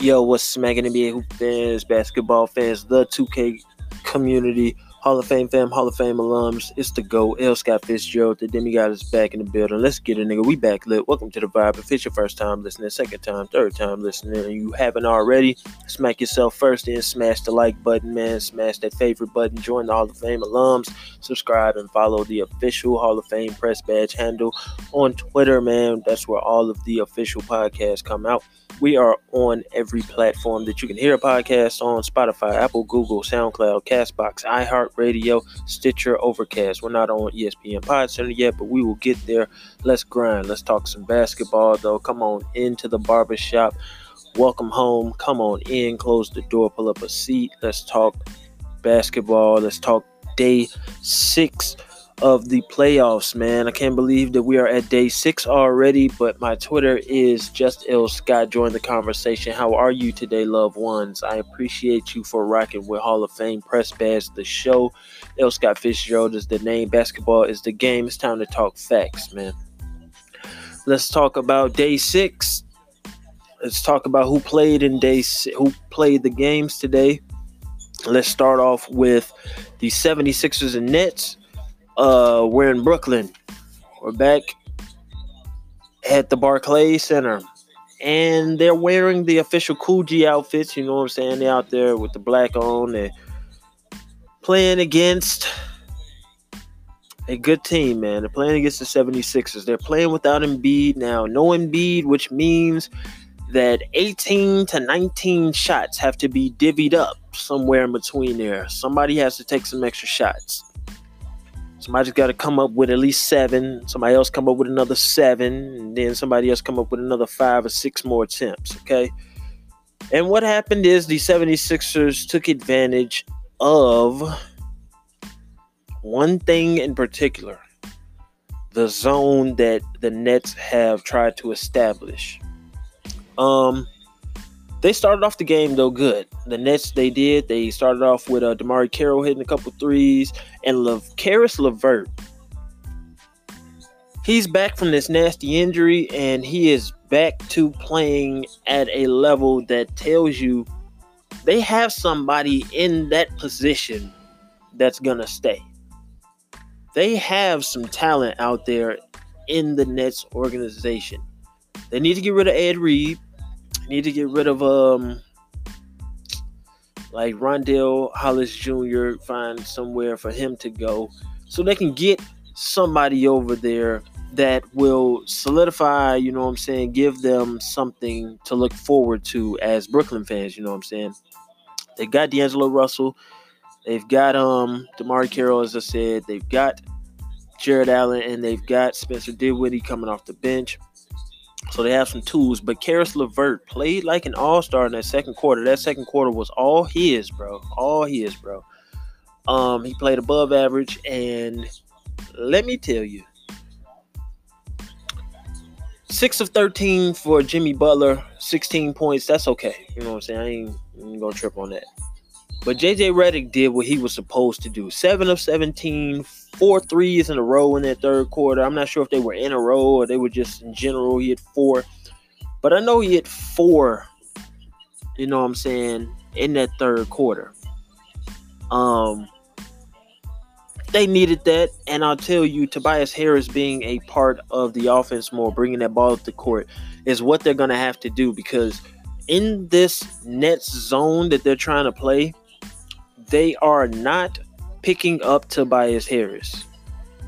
Yo, what's smacking NBA hoop fans, basketball fans, the 2K community, Hall of Fame fam, Hall of Fame alums. It's the GO, L. Scott Fitzgerald. The demigod is back in the building. Let's get it, nigga. We back lit. Welcome to the vibe. If it's your first time listening, second time, third time listening, and you haven't already, smack yourself first and smash the like button, man. Smash that favorite button. Join the Hall of Fame alums. Subscribe and follow the official Hall of Fame press badge handle on Twitter, man. That's where all of the official podcasts come out. We are on every platform that you can hear a podcast on Spotify, Apple, Google, SoundCloud, Castbox, iHeartRadio, Stitcher, Overcast. We're not on ESPN Pod Center yet, but we will get there. Let's grind. Let's talk some basketball, though. Come on into the barbershop. Welcome home. Come on in. Close the door. Pull up a seat. Let's talk basketball. Let's talk day six of the playoffs, man. I can't believe that we are at day six already, but my Twitter is just L Scott. Join the conversation. How are you today, loved ones? I appreciate you for rocking with Hall of Fame Press Badge, the show. L Scott Fitzgerald is the name. Basketball is the game. It's time to talk facts, man. Let's talk about day six. Let's talk about who played in day who played the games today. Let's start off with the 76ers and Nets. Uh, we're in Brooklyn. We're back at the Barclays Center. And they're wearing the official Coogi outfits. You know what I'm saying? They're out there with the black on. They're playing against a good team, man. They're playing against the 76ers. They're playing without Embiid now. No Embiid, which means that 18 to 19 shots have to be divvied up somewhere in between there. Somebody has to take some extra shots. Somebody's got to come up with at least seven. Somebody else come up with another seven. And then somebody else come up with another five or six more attempts. Okay. And what happened is the 76ers took advantage of one thing in particular the zone that the Nets have tried to establish. Um, they started off the game though good. The Nets they did. They started off with uh, DeMarre Carroll hitting a couple threes and Le- Caris LeVert. He's back from this nasty injury and he is back to playing at a level that tells you they have somebody in that position that's gonna stay. They have some talent out there in the Nets organization. They need to get rid of Ed Reed need to get rid of um like Rondell Hollis Jr. Find somewhere for him to go, so they can get somebody over there that will solidify. You know what I'm saying? Give them something to look forward to as Brooklyn fans. You know what I'm saying? They got D'Angelo Russell. They've got um DeMarre Carroll, as I said. They've got Jarrett Allen, and they've got Spencer Dinwiddie coming off the bench. So they have some tools, but Caris LeVert played like an all-star in that second quarter. That second quarter was all his, bro. All his, bro. Um, he played above average, and let me tell you, six of thirteen for Jimmy Butler, sixteen points. That's okay. You know what I'm saying? I ain't, I ain't gonna trip on that. But JJ Redick did what he was supposed to do. Seven of 17, four threes in a row in that third quarter. I'm not sure if they were in a row or they were just in general. He had four. But I know he had four, you know what I'm saying, in that third quarter. Um they needed that, and I'll tell you, Tobias Harris being a part of the offense more, bringing that ball to the court, is what they're gonna have to do because in this Nets zone that they're trying to play, they are not picking up Tobias Harris.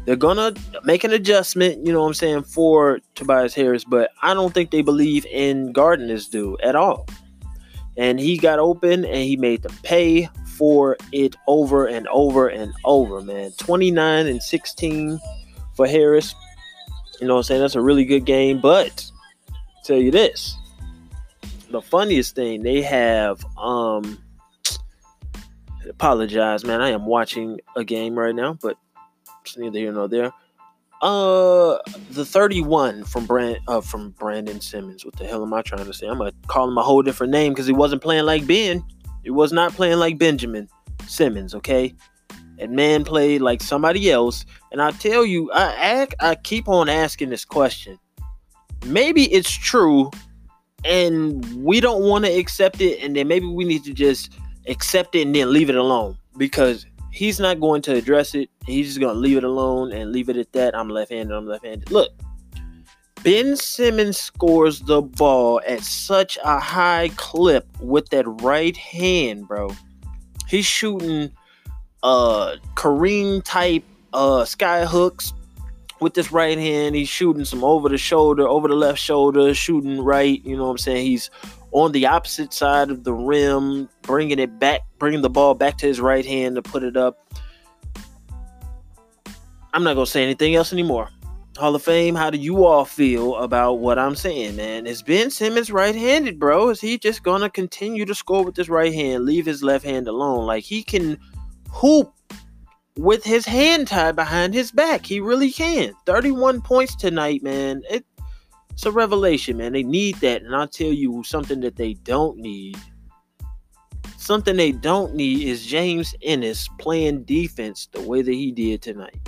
They're gonna make an adjustment, you know what I'm saying, for Tobias Harris, but I don't think they believe in this dude at all. And he got open and he made them pay for it over and over and over, man. 29 and 16 for Harris. You know what I'm saying? That's a really good game, but tell you this. The funniest thing, they have um apologize, man. I am watching a game right now, but it's neither here nor there. Uh, the 31 from Brand uh from Brandon Simmons. What the hell am I trying to say? I'm gonna call him a whole different name because he wasn't playing like Ben. He was not playing like Benjamin Simmons. Okay, and man played like somebody else. And I tell you, I act, I keep on asking this question. Maybe it's true and we don't want to accept it, and then maybe we need to just accept it and then leave it alone because he's not going to address it. He's just going to leave it alone and leave it at that. I'm left handed, I'm left handed. Look, Ben Simmons scores the ball at such a high clip with that right hand, bro. He's shooting uh Kareem type uh sky hooks with this right hand. He's shooting some over the shoulder, over the left shoulder, shooting right. You know what I'm saying? He's on the opposite side of the rim, bringing it back, bringing the ball back to his right hand to put it up. I'm not gonna say anything else anymore. Hall of Fame, how do you all feel about what I'm saying, man? Is Ben Simmons right-handed, bro? Is he just gonna continue to score with his right hand, leave his left hand alone? Like he can hoop with his hand tied behind his back. He really can. 31 points tonight, man. It, it's a revelation, man. They need that. And I'll tell you something that they don't need. Something they don't need is James Ennis playing defense the way that he did tonight.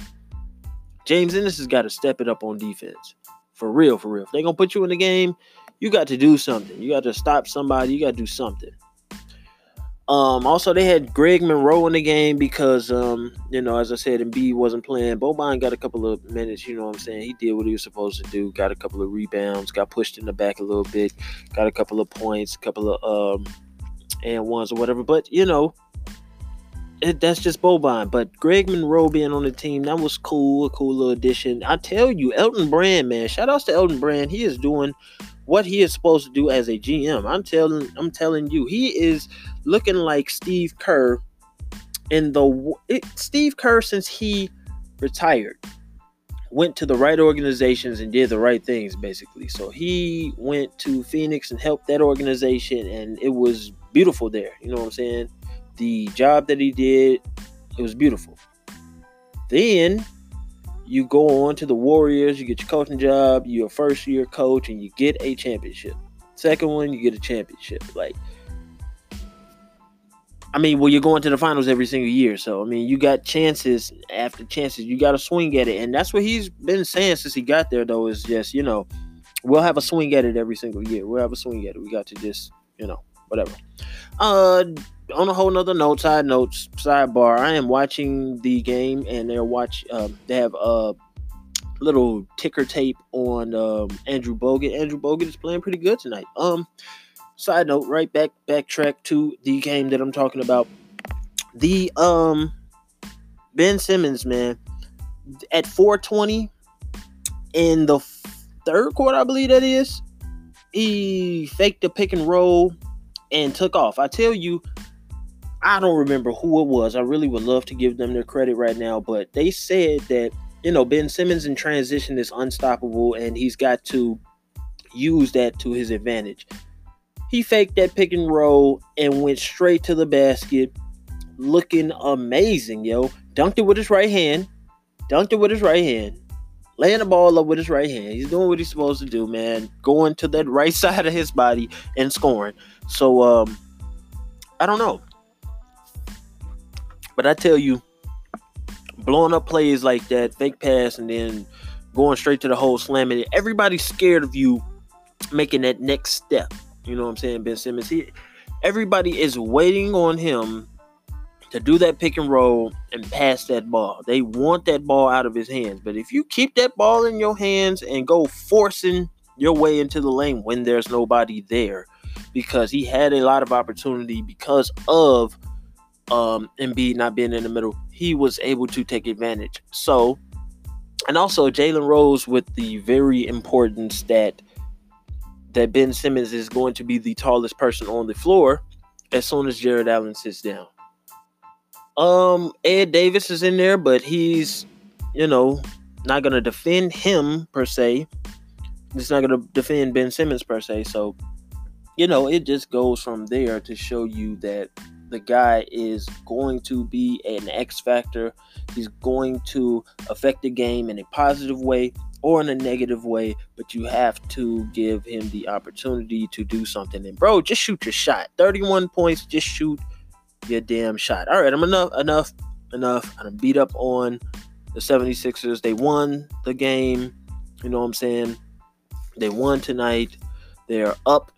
James Ennis has got to step it up on defense. For real, for real. If they're to put you in the game, you got to do something. You got to stop somebody. You got to do something. Um, also, they had Greg Monroe in the game because, um, you know, as I said, Embiid wasn't playing. Boban got a couple of minutes, you know what I'm saying? He did what he was supposed to do, got a couple of rebounds, got pushed in the back a little bit, got a couple of points, a couple of um, and ones or whatever. But, you know, it, that's just Boban. But Greg Monroe being on the team, that was cool, a cool little addition. I tell you, Elton Brand, man, shout outs to Elton Brand. He is doing what he is supposed to do as a GM. I'm telling I'm telling you, he is looking like Steve Kerr in the it, Steve Kerr since he retired went to the right organizations and did the right things basically. So he went to Phoenix and helped that organization and it was beautiful there. You know what I'm saying? The job that he did, it was beautiful. Then you go on to the Warriors, you get your coaching job, you're a first year coach, and you get a championship. Second one, you get a championship. Like, I mean, well, you're going to the finals every single year. So, I mean, you got chances after chances. You got to swing at it. And that's what he's been saying since he got there, though, is just, you know, we'll have a swing at it every single year. We'll have a swing at it. We got to just, you know, whatever. Uh, on a whole nother note, side notes, sidebar. I am watching the game, and they're watch. Um, they have a little ticker tape on um, Andrew Bogut. Andrew Bogut is playing pretty good tonight. Um, side note, right back backtrack to the game that I'm talking about. The um Ben Simmons, man, at 420 in the third quarter, I believe that is. He faked a pick and roll and took off. I tell you, I don't remember who it was. I really would love to give them their credit right now, but they said that, you know, Ben Simmons in transition is unstoppable and he's got to use that to his advantage. He faked that pick and roll and went straight to the basket, looking amazing, yo. Dunked it with his right hand, dunked it with his right hand, laying the ball up with his right hand. He's doing what he's supposed to do, man. Going to that right side of his body and scoring. So, um, I don't know. But I tell you, blowing up plays like that, fake pass, and then going straight to the hole, slamming it. Everybody's scared of you making that next step. You know what I'm saying? Ben Simmons. He, everybody is waiting on him to do that pick and roll and pass that ball. They want that ball out of his hands. But if you keep that ball in your hands and go forcing your way into the lane when there's nobody there, because he had a lot of opportunity because of um, Embiid not being in the middle, he was able to take advantage. So, and also Jalen Rose with the very important stat that Ben Simmons is going to be the tallest person on the floor as soon as Jarrett Allen sits down. Um, Ed Davis is in there, but he's, you know, not gonna defend him per se. It's not gonna defend Ben Simmons per se. So, you know, it just goes from there to show you that the guy is going to be an X factor. He's going to affect the game in a positive way or in a negative way, but you have to give him the opportunity to do something. And bro, just shoot your shot. 31 points, just shoot your damn shot. All right, I'm enough, enough, enough. I'm beat up on the 76ers. They won the game. You know what I'm saying? They won tonight. They're up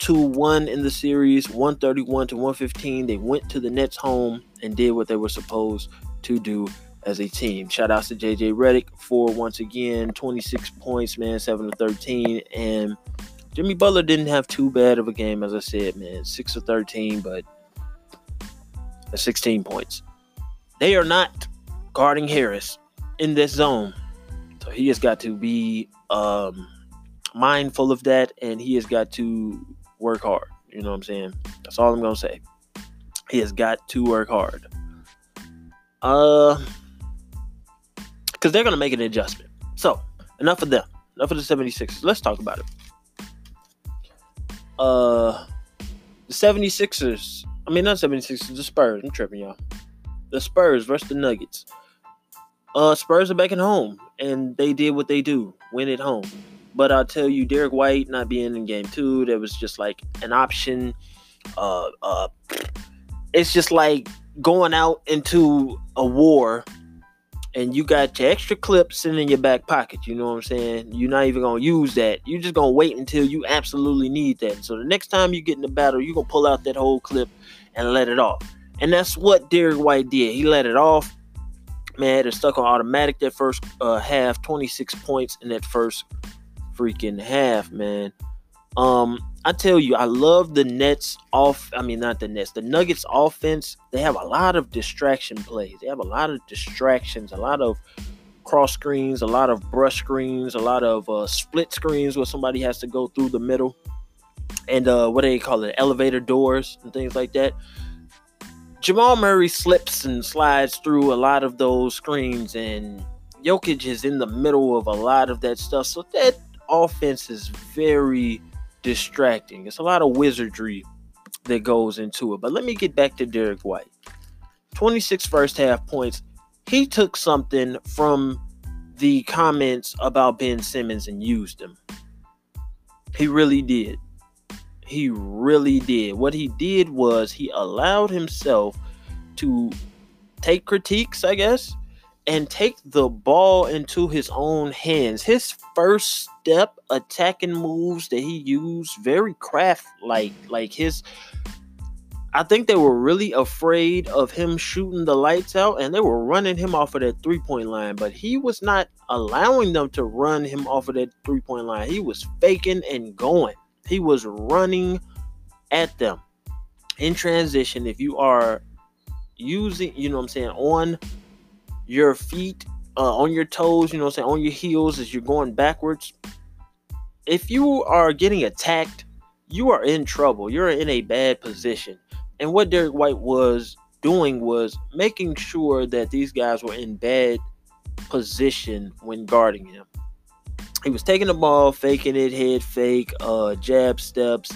to one in the series, 131 to 115. They went to the Nets home and did what they were supposed to do as a team. Shout outs to JJ Redick for once again 26 points, man, 7 to 13. And Jimmy Butler didn't have too bad of a game, as I said, man. 6 to 13, but 16 points. They are not guarding Harris in this zone. So he has got to be um, mindful of that and he has got to work hard. You know what I'm saying? That's all I'm to say. He has got to work hard. Uh, because they're to make an adjustment. So, enough of them. Enough of the 76ers. Let's talk about it. Uh, the 76ers. I mean, not 76ers, the Spurs. I'm tripping, y'all. The Spurs versus the Nuggets. Uh, Spurs are back at home, and they did what they do win at home. But I'll tell you, Derrick White not being in game two, that was just like an option. Uh, uh, it's just like going out into a war and you got your extra clip sitting in your back pocket. You know what I'm saying? You're not even gonna use that. You're just gonna wait until you absolutely need that. So the next time you get in the battle, you're gonna pull out that whole clip and let it off. And that's what Derrick White did. He let it off. Man, it stuck on automatic that first uh, half, 26 points in that first freaking half, man. Um, I tell you, I love the Nets off. I mean, not the Nets, the Nuggets offense. They have a lot of distraction plays. They have a lot of distractions, a lot of cross screens, a lot of brush screens, a lot of uh, split screens where somebody has to go through the middle, and uh, what do they call it, elevator doors and things like that. Jamal Murray slips and slides through a lot of those screens, and Jokic is in the middle of a lot of that stuff. So that offense is very distracting. It's a lot of wizardry that goes into it. But let me get back to Derrick White. 26 first half points. He took something from the comments about Ben Simmons and used him. He really did. He really did. What he did was he allowed himself to take critiques, I guess, and take the ball into his own hands. His first step attacking moves that he used very craft like like his I think they were really afraid of him shooting the lights out and they were running him off of that three-point line, but he was not allowing them to run him off of that three-point line. He was faking and going. He was running at them. In transition, if you are using, you know what I'm saying, on your feet uh, on your toes, you know saying, on your heels as you're going backwards. If you are getting attacked, you are in trouble. You're in a bad position. And what Derrick White was doing was making sure that these guys were in bad position when guarding him. He was taking the ball, faking it, head fake, uh, jab steps,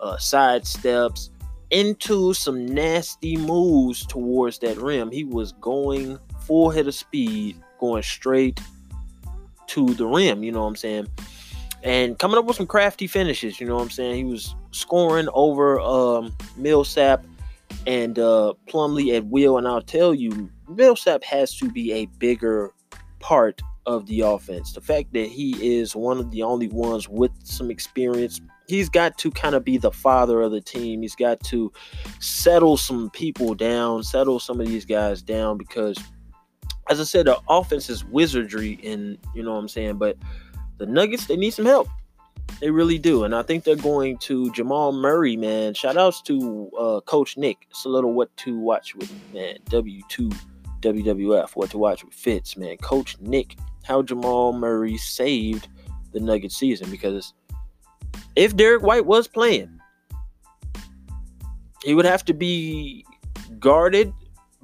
uh, side steps, into some nasty moves towards that rim. He was going full head of speed going straight to the rim, you know what I'm saying? And coming up with some crafty finishes, you know what I'm saying? He was scoring over um, Millsap and uh, Plumlee at will. And I'll tell you, Millsap has to be a bigger part of the offense. The fact that he is one of the only ones with some experience, he's got to kind of be the father of the team. He's got to settle some people down, settle some of these guys down because as I said, the offense is wizardry, and you know what I'm saying. But the Nuggets, they need some help. They really do, and I think they're going to Jamal Murray, man. Shout outs to uh, Coach Nick. It's a little what to watch with, man. W two WWF, what to watch with Fitz, man. Coach Nick, how Jamal Murray saved the Nugget season because if Derrick White was playing, he would have to be guarded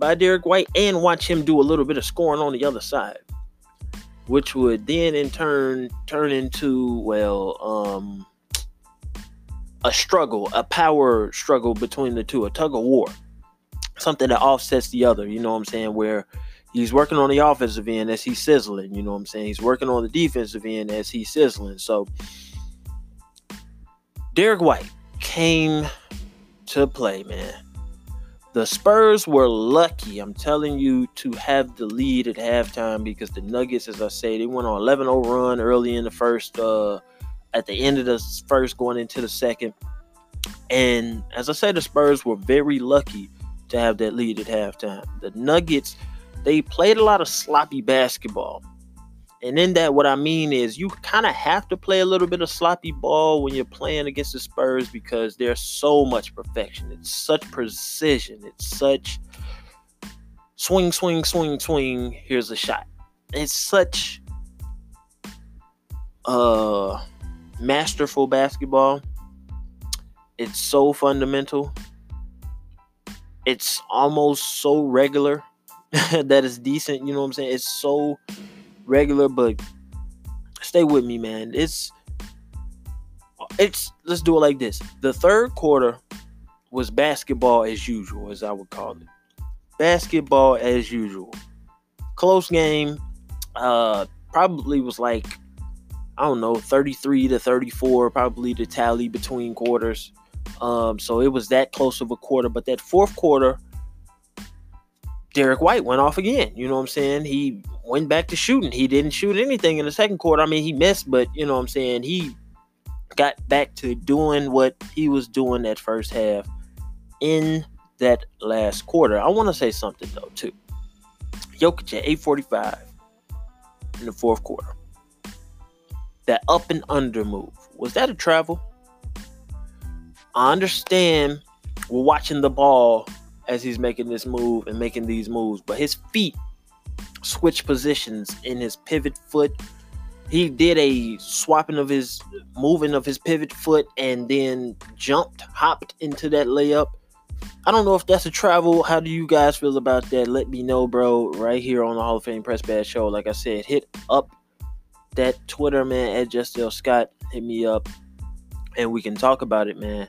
by Derrick White and watch him do a little bit of scoring on the other side, which would then in turn turn into well, um, a struggle, a power struggle between the two, a tug of war, something that offsets the other. You know what I'm saying? Where he's working on the offensive end as he's sizzling. You know what I'm saying? He's working on the defensive end as he's sizzling. So Derrick White came to play, man. The Spurs were lucky, I'm telling you, to have the lead at halftime because the Nuggets, as I say, they went on 11 0 run early in the first, uh, at the end of the first, going into the second. And as I said, the Spurs were very lucky to have that lead at halftime. The Nuggets, they played a lot of sloppy basketball. And in that, what I mean is you kind of have to play a little bit of sloppy ball when you're playing against the Spurs because there's so much perfection. It's such precision. It's such swing, swing, swing, swing. Here's a shot. It's such uh masterful basketball. It's so fundamental. It's almost so regular that it's decent. You know what I'm saying? It's so regular, but stay with me, man. It's it's let's do it like this. The third quarter was basketball as usual, as I would call it. Basketball as usual. Close game. Uh probably was like I don't know, 33 to 34, probably the tally between quarters. Um, so it was that close of a quarter. But that fourth quarter, Derrick White went off again. You know what I'm saying? He went back to shooting. He didn't shoot anything in the second quarter. I mean, he missed, but you know what I'm saying? He got back to doing what he was doing that first half in that last quarter. I want to say something though, too. Jokic at 845 in the fourth quarter. That up and under move. Was that a travel? I understand we're watching the ball as he's making this move and making these moves, but his feet switch positions in his pivot foot. He did a swapping of his moving of his pivot foot and then jumped, hopped into that layup. I don't know if that's a travel. How do you guys feel about that? Let me know, bro, right here on the Hall of Fame Press Badge Show. Like I said, hit up that Twitter, man, at Justin Scott. Hit me up and we can talk about it, man.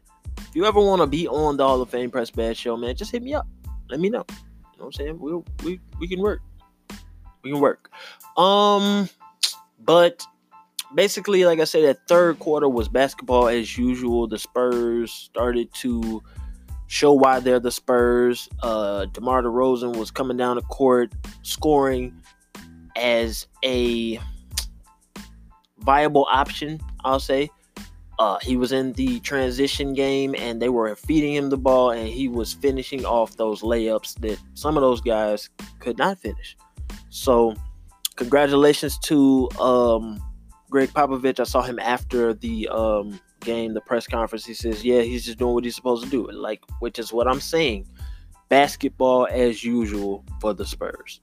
If you ever want to be on the Hall of Fame Press Badge Show, man, just hit me up. Let me know. You know what I'm saying? We'll, we we can work we can work. Um, but basically, like I said, that third quarter was basketball as usual. The Spurs started to show why they're the Spurs. Uh, DeMar DeRozan was coming down the court, scoring as a viable option. I'll say. Uh, he was in the transition game and they were feeding him the ball and he was finishing off those layups that some of those guys could not finish. So, congratulations to um, Gregg Popovich. I saw him after the um, game, the press conference. He says, "Yeah, he's just doing what he's supposed to do." Like, which is what I'm saying. Basketball as usual for the Spurs.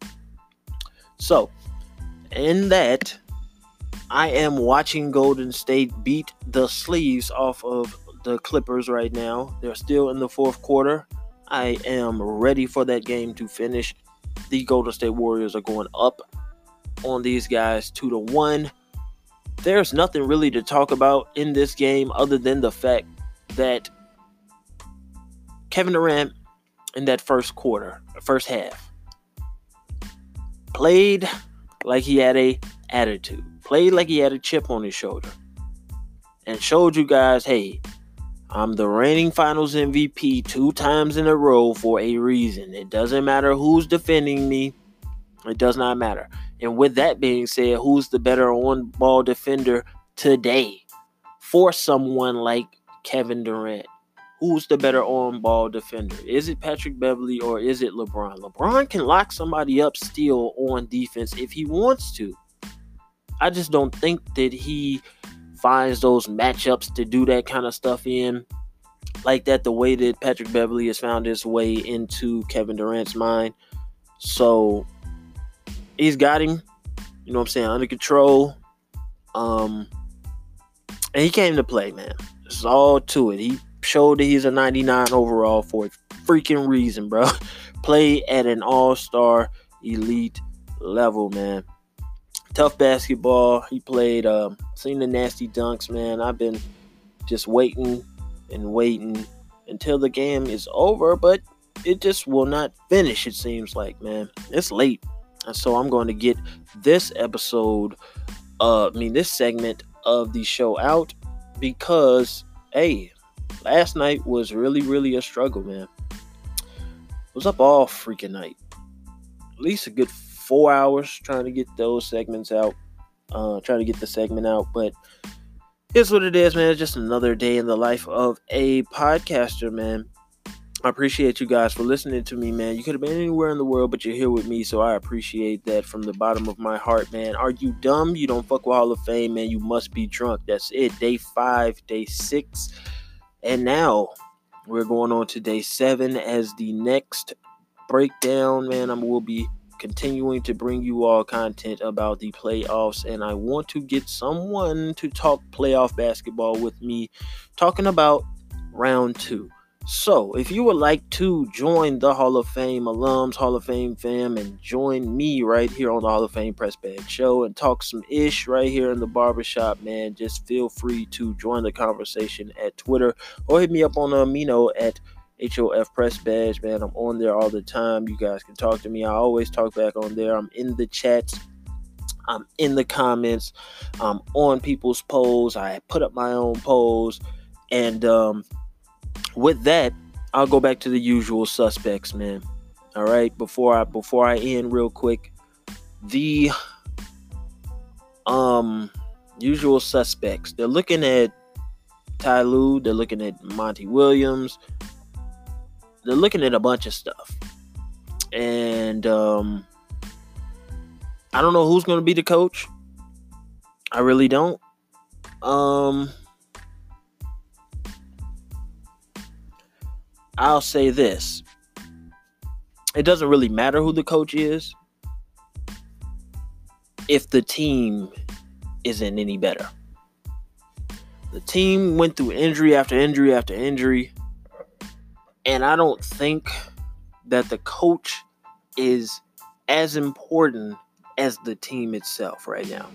So, in that, I am watching Golden State beat the sleeves off of the Clippers right now. They're still in the fourth quarter. I am ready for that game to finish the Golden State Warriors are going up on these guys two to one. There's nothing really to talk about in this game other than the fact that Kevin Durant in that first quarter, first half, played like he had a attitude, played like he had a chip on his shoulder, and showed you guys, hey, I'm the reigning finals MVP two times in a row for a reason. It doesn't matter who's defending me. It does not matter. And with that being said, who's the better on ball defender today for someone like Kevin Durant? Who's the better on ball defender? Is it Patrick Beverley or is it LeBron? LeBron can lock somebody up still on defense if he wants to. I just don't think that he finds those matchups to do that kind of stuff in like that the way that Patrick Beverley has found his way into Kevin Durant's mind. So he's got him, you know what I'm saying, under control. Um and he came to play, man. Is all to it. He showed that he's a 99 overall for a freaking reason, bro. Play at an all-star elite level, man tough basketball. He played, uh, seen the nasty dunks, man. I've been just waiting and waiting until the game is over, but it just will not finish, it seems like, man. It's late. And so I'm going to get this episode, uh, I mean, this segment of the show out because, hey, last night was really, really a struggle, man. was up all freaking night. At least a good four hours trying to get those segments out, uh, trying to get the segment out. But it's what it is, man. It's just another day in the life of a podcaster, man. I appreciate you guys for listening to me, man. You could have been anywhere in the world, but you're here with me, so I appreciate that from the bottom of my heart, man. Are you dumb? You don't fuck with Hall of Fame, man. You must be drunk. That's it. Day five, day six. And now we're going on to day seven as the next breakdown, man. I will be continuing to bring you all content about the playoffs, and I want to get someone to talk playoff basketball with me, talking about round two. So, if you would like to join the Hall of Fame alums, Hall of Fame fam, and join me right here on the Hall of Fame Press Badge Show and talk some ish right here in the barbershop, man, just feel free to join the conversation at Twitter or hit me up on Amino at HOF Press Badge, man. I'm on there all the time. You guys can talk to me. I always talk back on there. I'm in the chats. I'm in the comments. I'm on people's polls. I put up my own polls. And um, with that, I'll go back to the usual suspects, man. All right, before I before I end real quick, the um usual suspects. They're looking at Ty Lue, they're looking at Monty Williams, they're looking at a bunch of stuff. And um I don't know who's gonna be the coach. I really don't. Um I'll say this. It doesn't really matter who the coach is if the team isn't any better. The team went through injury after injury after injury, and I don't think that the coach is as important as the team itself right now.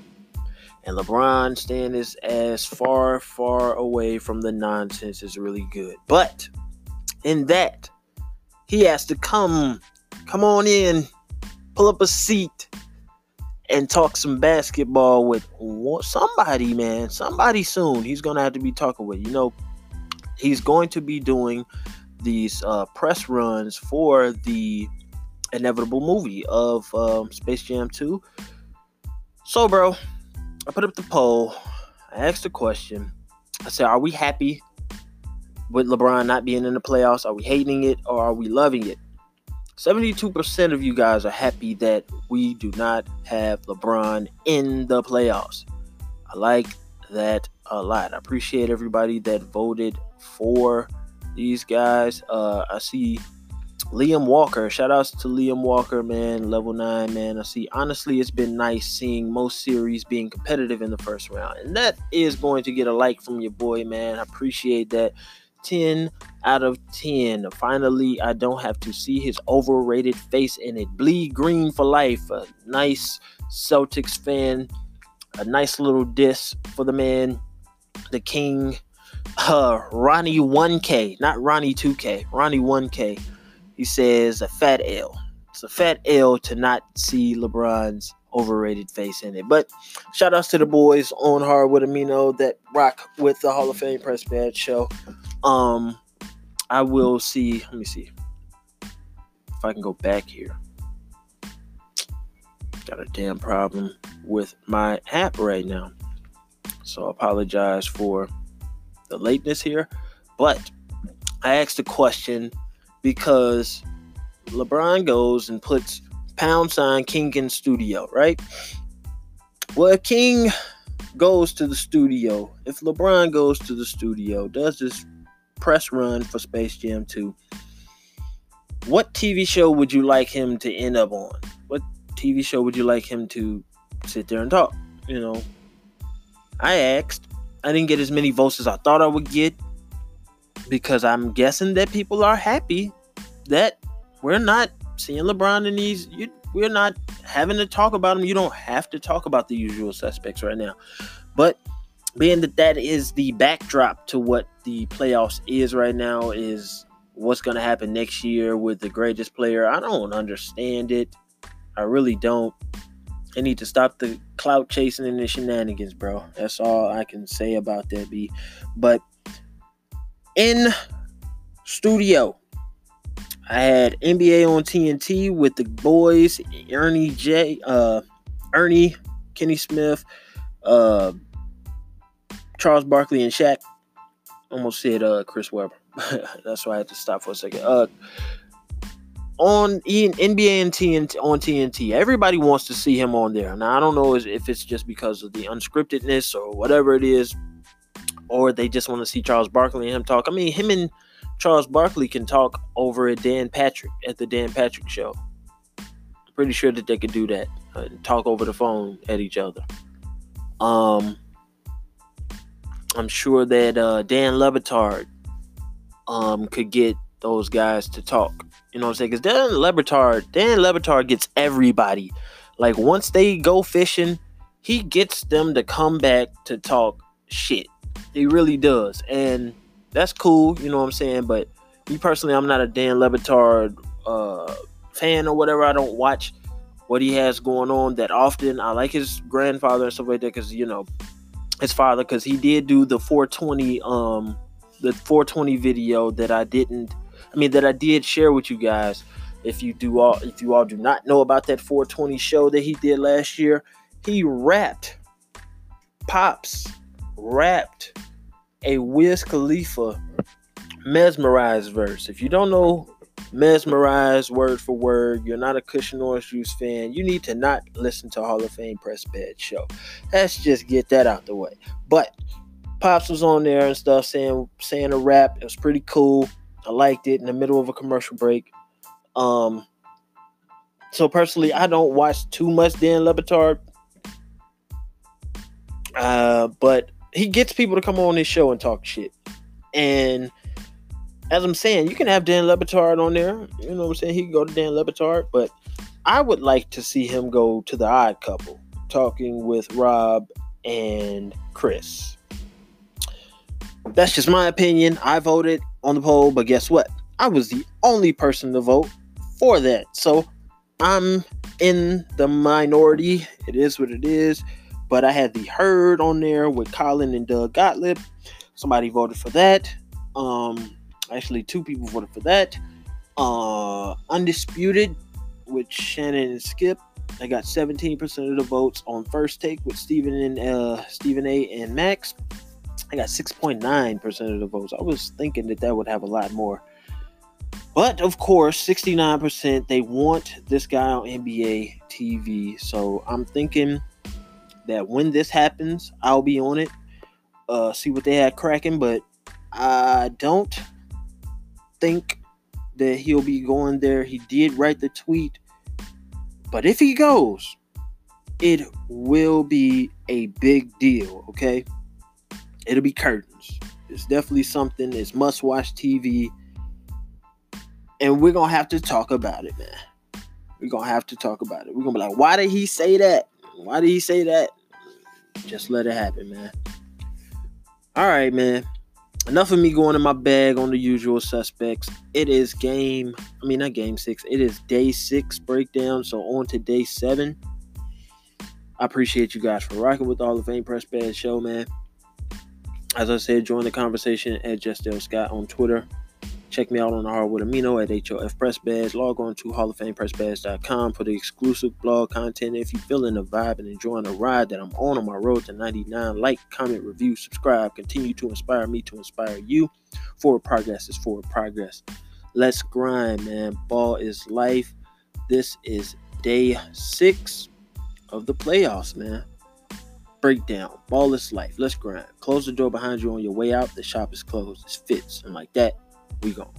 And LeBron staying is as far, far away from the nonsense is really good. But in that. He has to come, come on in, pull up a seat, and talk some basketball with somebody, man. Somebody soon. He's gonna have to be talking with. You know, he's going to be doing these uh, press runs for the inevitable movie of um, Space Jam 2. So, bro, I put up the poll. I asked a question. I said, "Are we happy with LeBron not being in the playoffs? Are we hating it or are we loving it? 72% of you guys are happy that we do not have LeBron in the playoffs. I like that a lot. I appreciate everybody that voted for these guys. Uh, I see Liam Walker. Shout outs to Liam Walker, man. Level 9, man. I see, honestly, it's been nice seeing most series being competitive in the first round. And that is going to get a like from your boy, man. I appreciate that. 10 out of 10. Finally, I don't have to see his overrated face in it. Bleed green for life. A nice Celtics fan. A nice little diss for the man, the king. Uh, Ronnie 1K, not Ronnie 2K. Ronnie 1K. He says a fat L. It's a fat L to not see LeBron's overrated face in it. But shout outs to the boys on Hardwood Amino that rock with the Hall of Fame Press Badge show. Um, I will see. Let me see if I can go back here. Got a damn problem with my app right now. So I apologize for the lateness here. But I asked a question because LeBron goes and puts pound sign King in studio, right? Well, King goes to the studio, if LeBron goes to the studio, does this press run for Space Jam 2, what TV show would you like him to end up on? What TV show would you like him to sit there and talk? You know, I asked. I didn't get as many votes as I thought I would get because I'm guessing that people are happy that we're not seeing LeBron in these. You, we're not having to talk about him. You don't have to talk about the usual suspects right now. But being that that is the backdrop to what the playoffs is right now is what's going to happen next year with the greatest player i don't understand it i really don't i need to stop the clout chasing and the shenanigans bro that's all i can say about that b but in studio i had nba on tnt with the boys ernie j uh ernie kenny smith uh Charles Barkley and Shaq. Almost said uh, Chris Webber. That's why I had to stop for a second. Uh, on NBA and TNT on TNT, everybody wants to see him on there. Now I don't know if it's just because of the unscriptedness or whatever it is, or they just want to see Charles Barkley and him talk. I mean, him and Charles Barkley can talk over at Dan Patrick at the Dan Patrick show. Pretty sure that they could do that. Uh, talk over the phone at each other. Um, I'm sure that uh, Dan Le Batard um, could get those guys to talk. You know what I'm saying? Because Dan Le Batard, Dan Le Batard gets everybody. Like once they go fishing, he gets them to come back to talk shit. He really does, and that's cool. You know what I'm saying? But me personally, I'm not a Dan Le Batard uh, fan or whatever. I don't watch what he has going on that often. I like his grandfather and stuff like that because you know his father because he did do the 420 um the 420 video that I didn't I mean that I did share with you guys. If you do all if you all do not know about that 420 show that he did last year, he rapped Pops rapped a Wiz Khalifa mesmerized verse. If you don't know mesmerized word for word. You're not a Kush and Orange Juice fan. You need to not listen to Hall of Fame Press Badge Show. Let's just get that out the way. But Pops was on there and stuff saying saying a rap. It was pretty cool. I liked it in the middle of a commercial break. Um so personally, I don't watch too much Dan Le Batard. Uh, but he gets people to come on his show and talk shit. And as I'm saying, you can have Dan Le Batard on there. You know what I'm saying? He can go to Dan Le Batard, but I would like to see him go to the odd couple, talking with Rob and Chris. That's just my opinion. I voted on the poll, but guess what? I was the only person to vote for that. So I'm in the minority. It is what it is. But I had the herd on there with Colin and Doug Gottlieb. Somebody voted for that. Um, Actually, two people voted for that. Uh, Undisputed with Shannon and Skip. I got 17% of the votes on first take with Stephen and uh, Stephen A. and Max. I got 6.9% of the votes. I was thinking that that would have a lot more. But of course, 69% they want this guy on NBA TV. So I'm thinking that when this happens, I'll be on it. Uh, see what they had cracking, but I don't think that he'll be going there. He did write the tweet. But if he goes, it will be a big deal, okay? It'll be curtains. It's definitely something. It's must watch TV. And we're going to have to talk about it, man. We're going to have to talk about it. We're going to be like, why did he say that? Why did he say that? Just let it happen, man. All right, man enough of me going in my bag on the usual suspects. It is game, I mean, not game six, it is day six breakdown. So on to day seven. I appreciate you guys for rocking with all the Hall of Fame Press Badge Show, man. As I said, join the conversation at Justel Scott on Twitter. Check me out on the Hardwood Amino at HOF Press Badge. Log on to HallOfFamePressBadge.com for the exclusive blog content. If you're feeling the vibe and enjoying the ride that I'm on on my road to 99, like, comment, review, subscribe. Continue to inspire me to inspire you. Forward progress is forward progress. Let's grind, man. Ball is life. This is day six of the playoffs, man. Breakdown. Ball is life. Let's grind. Close the door behind you on your way out. The shop is closed. It's fits. And like that, we go.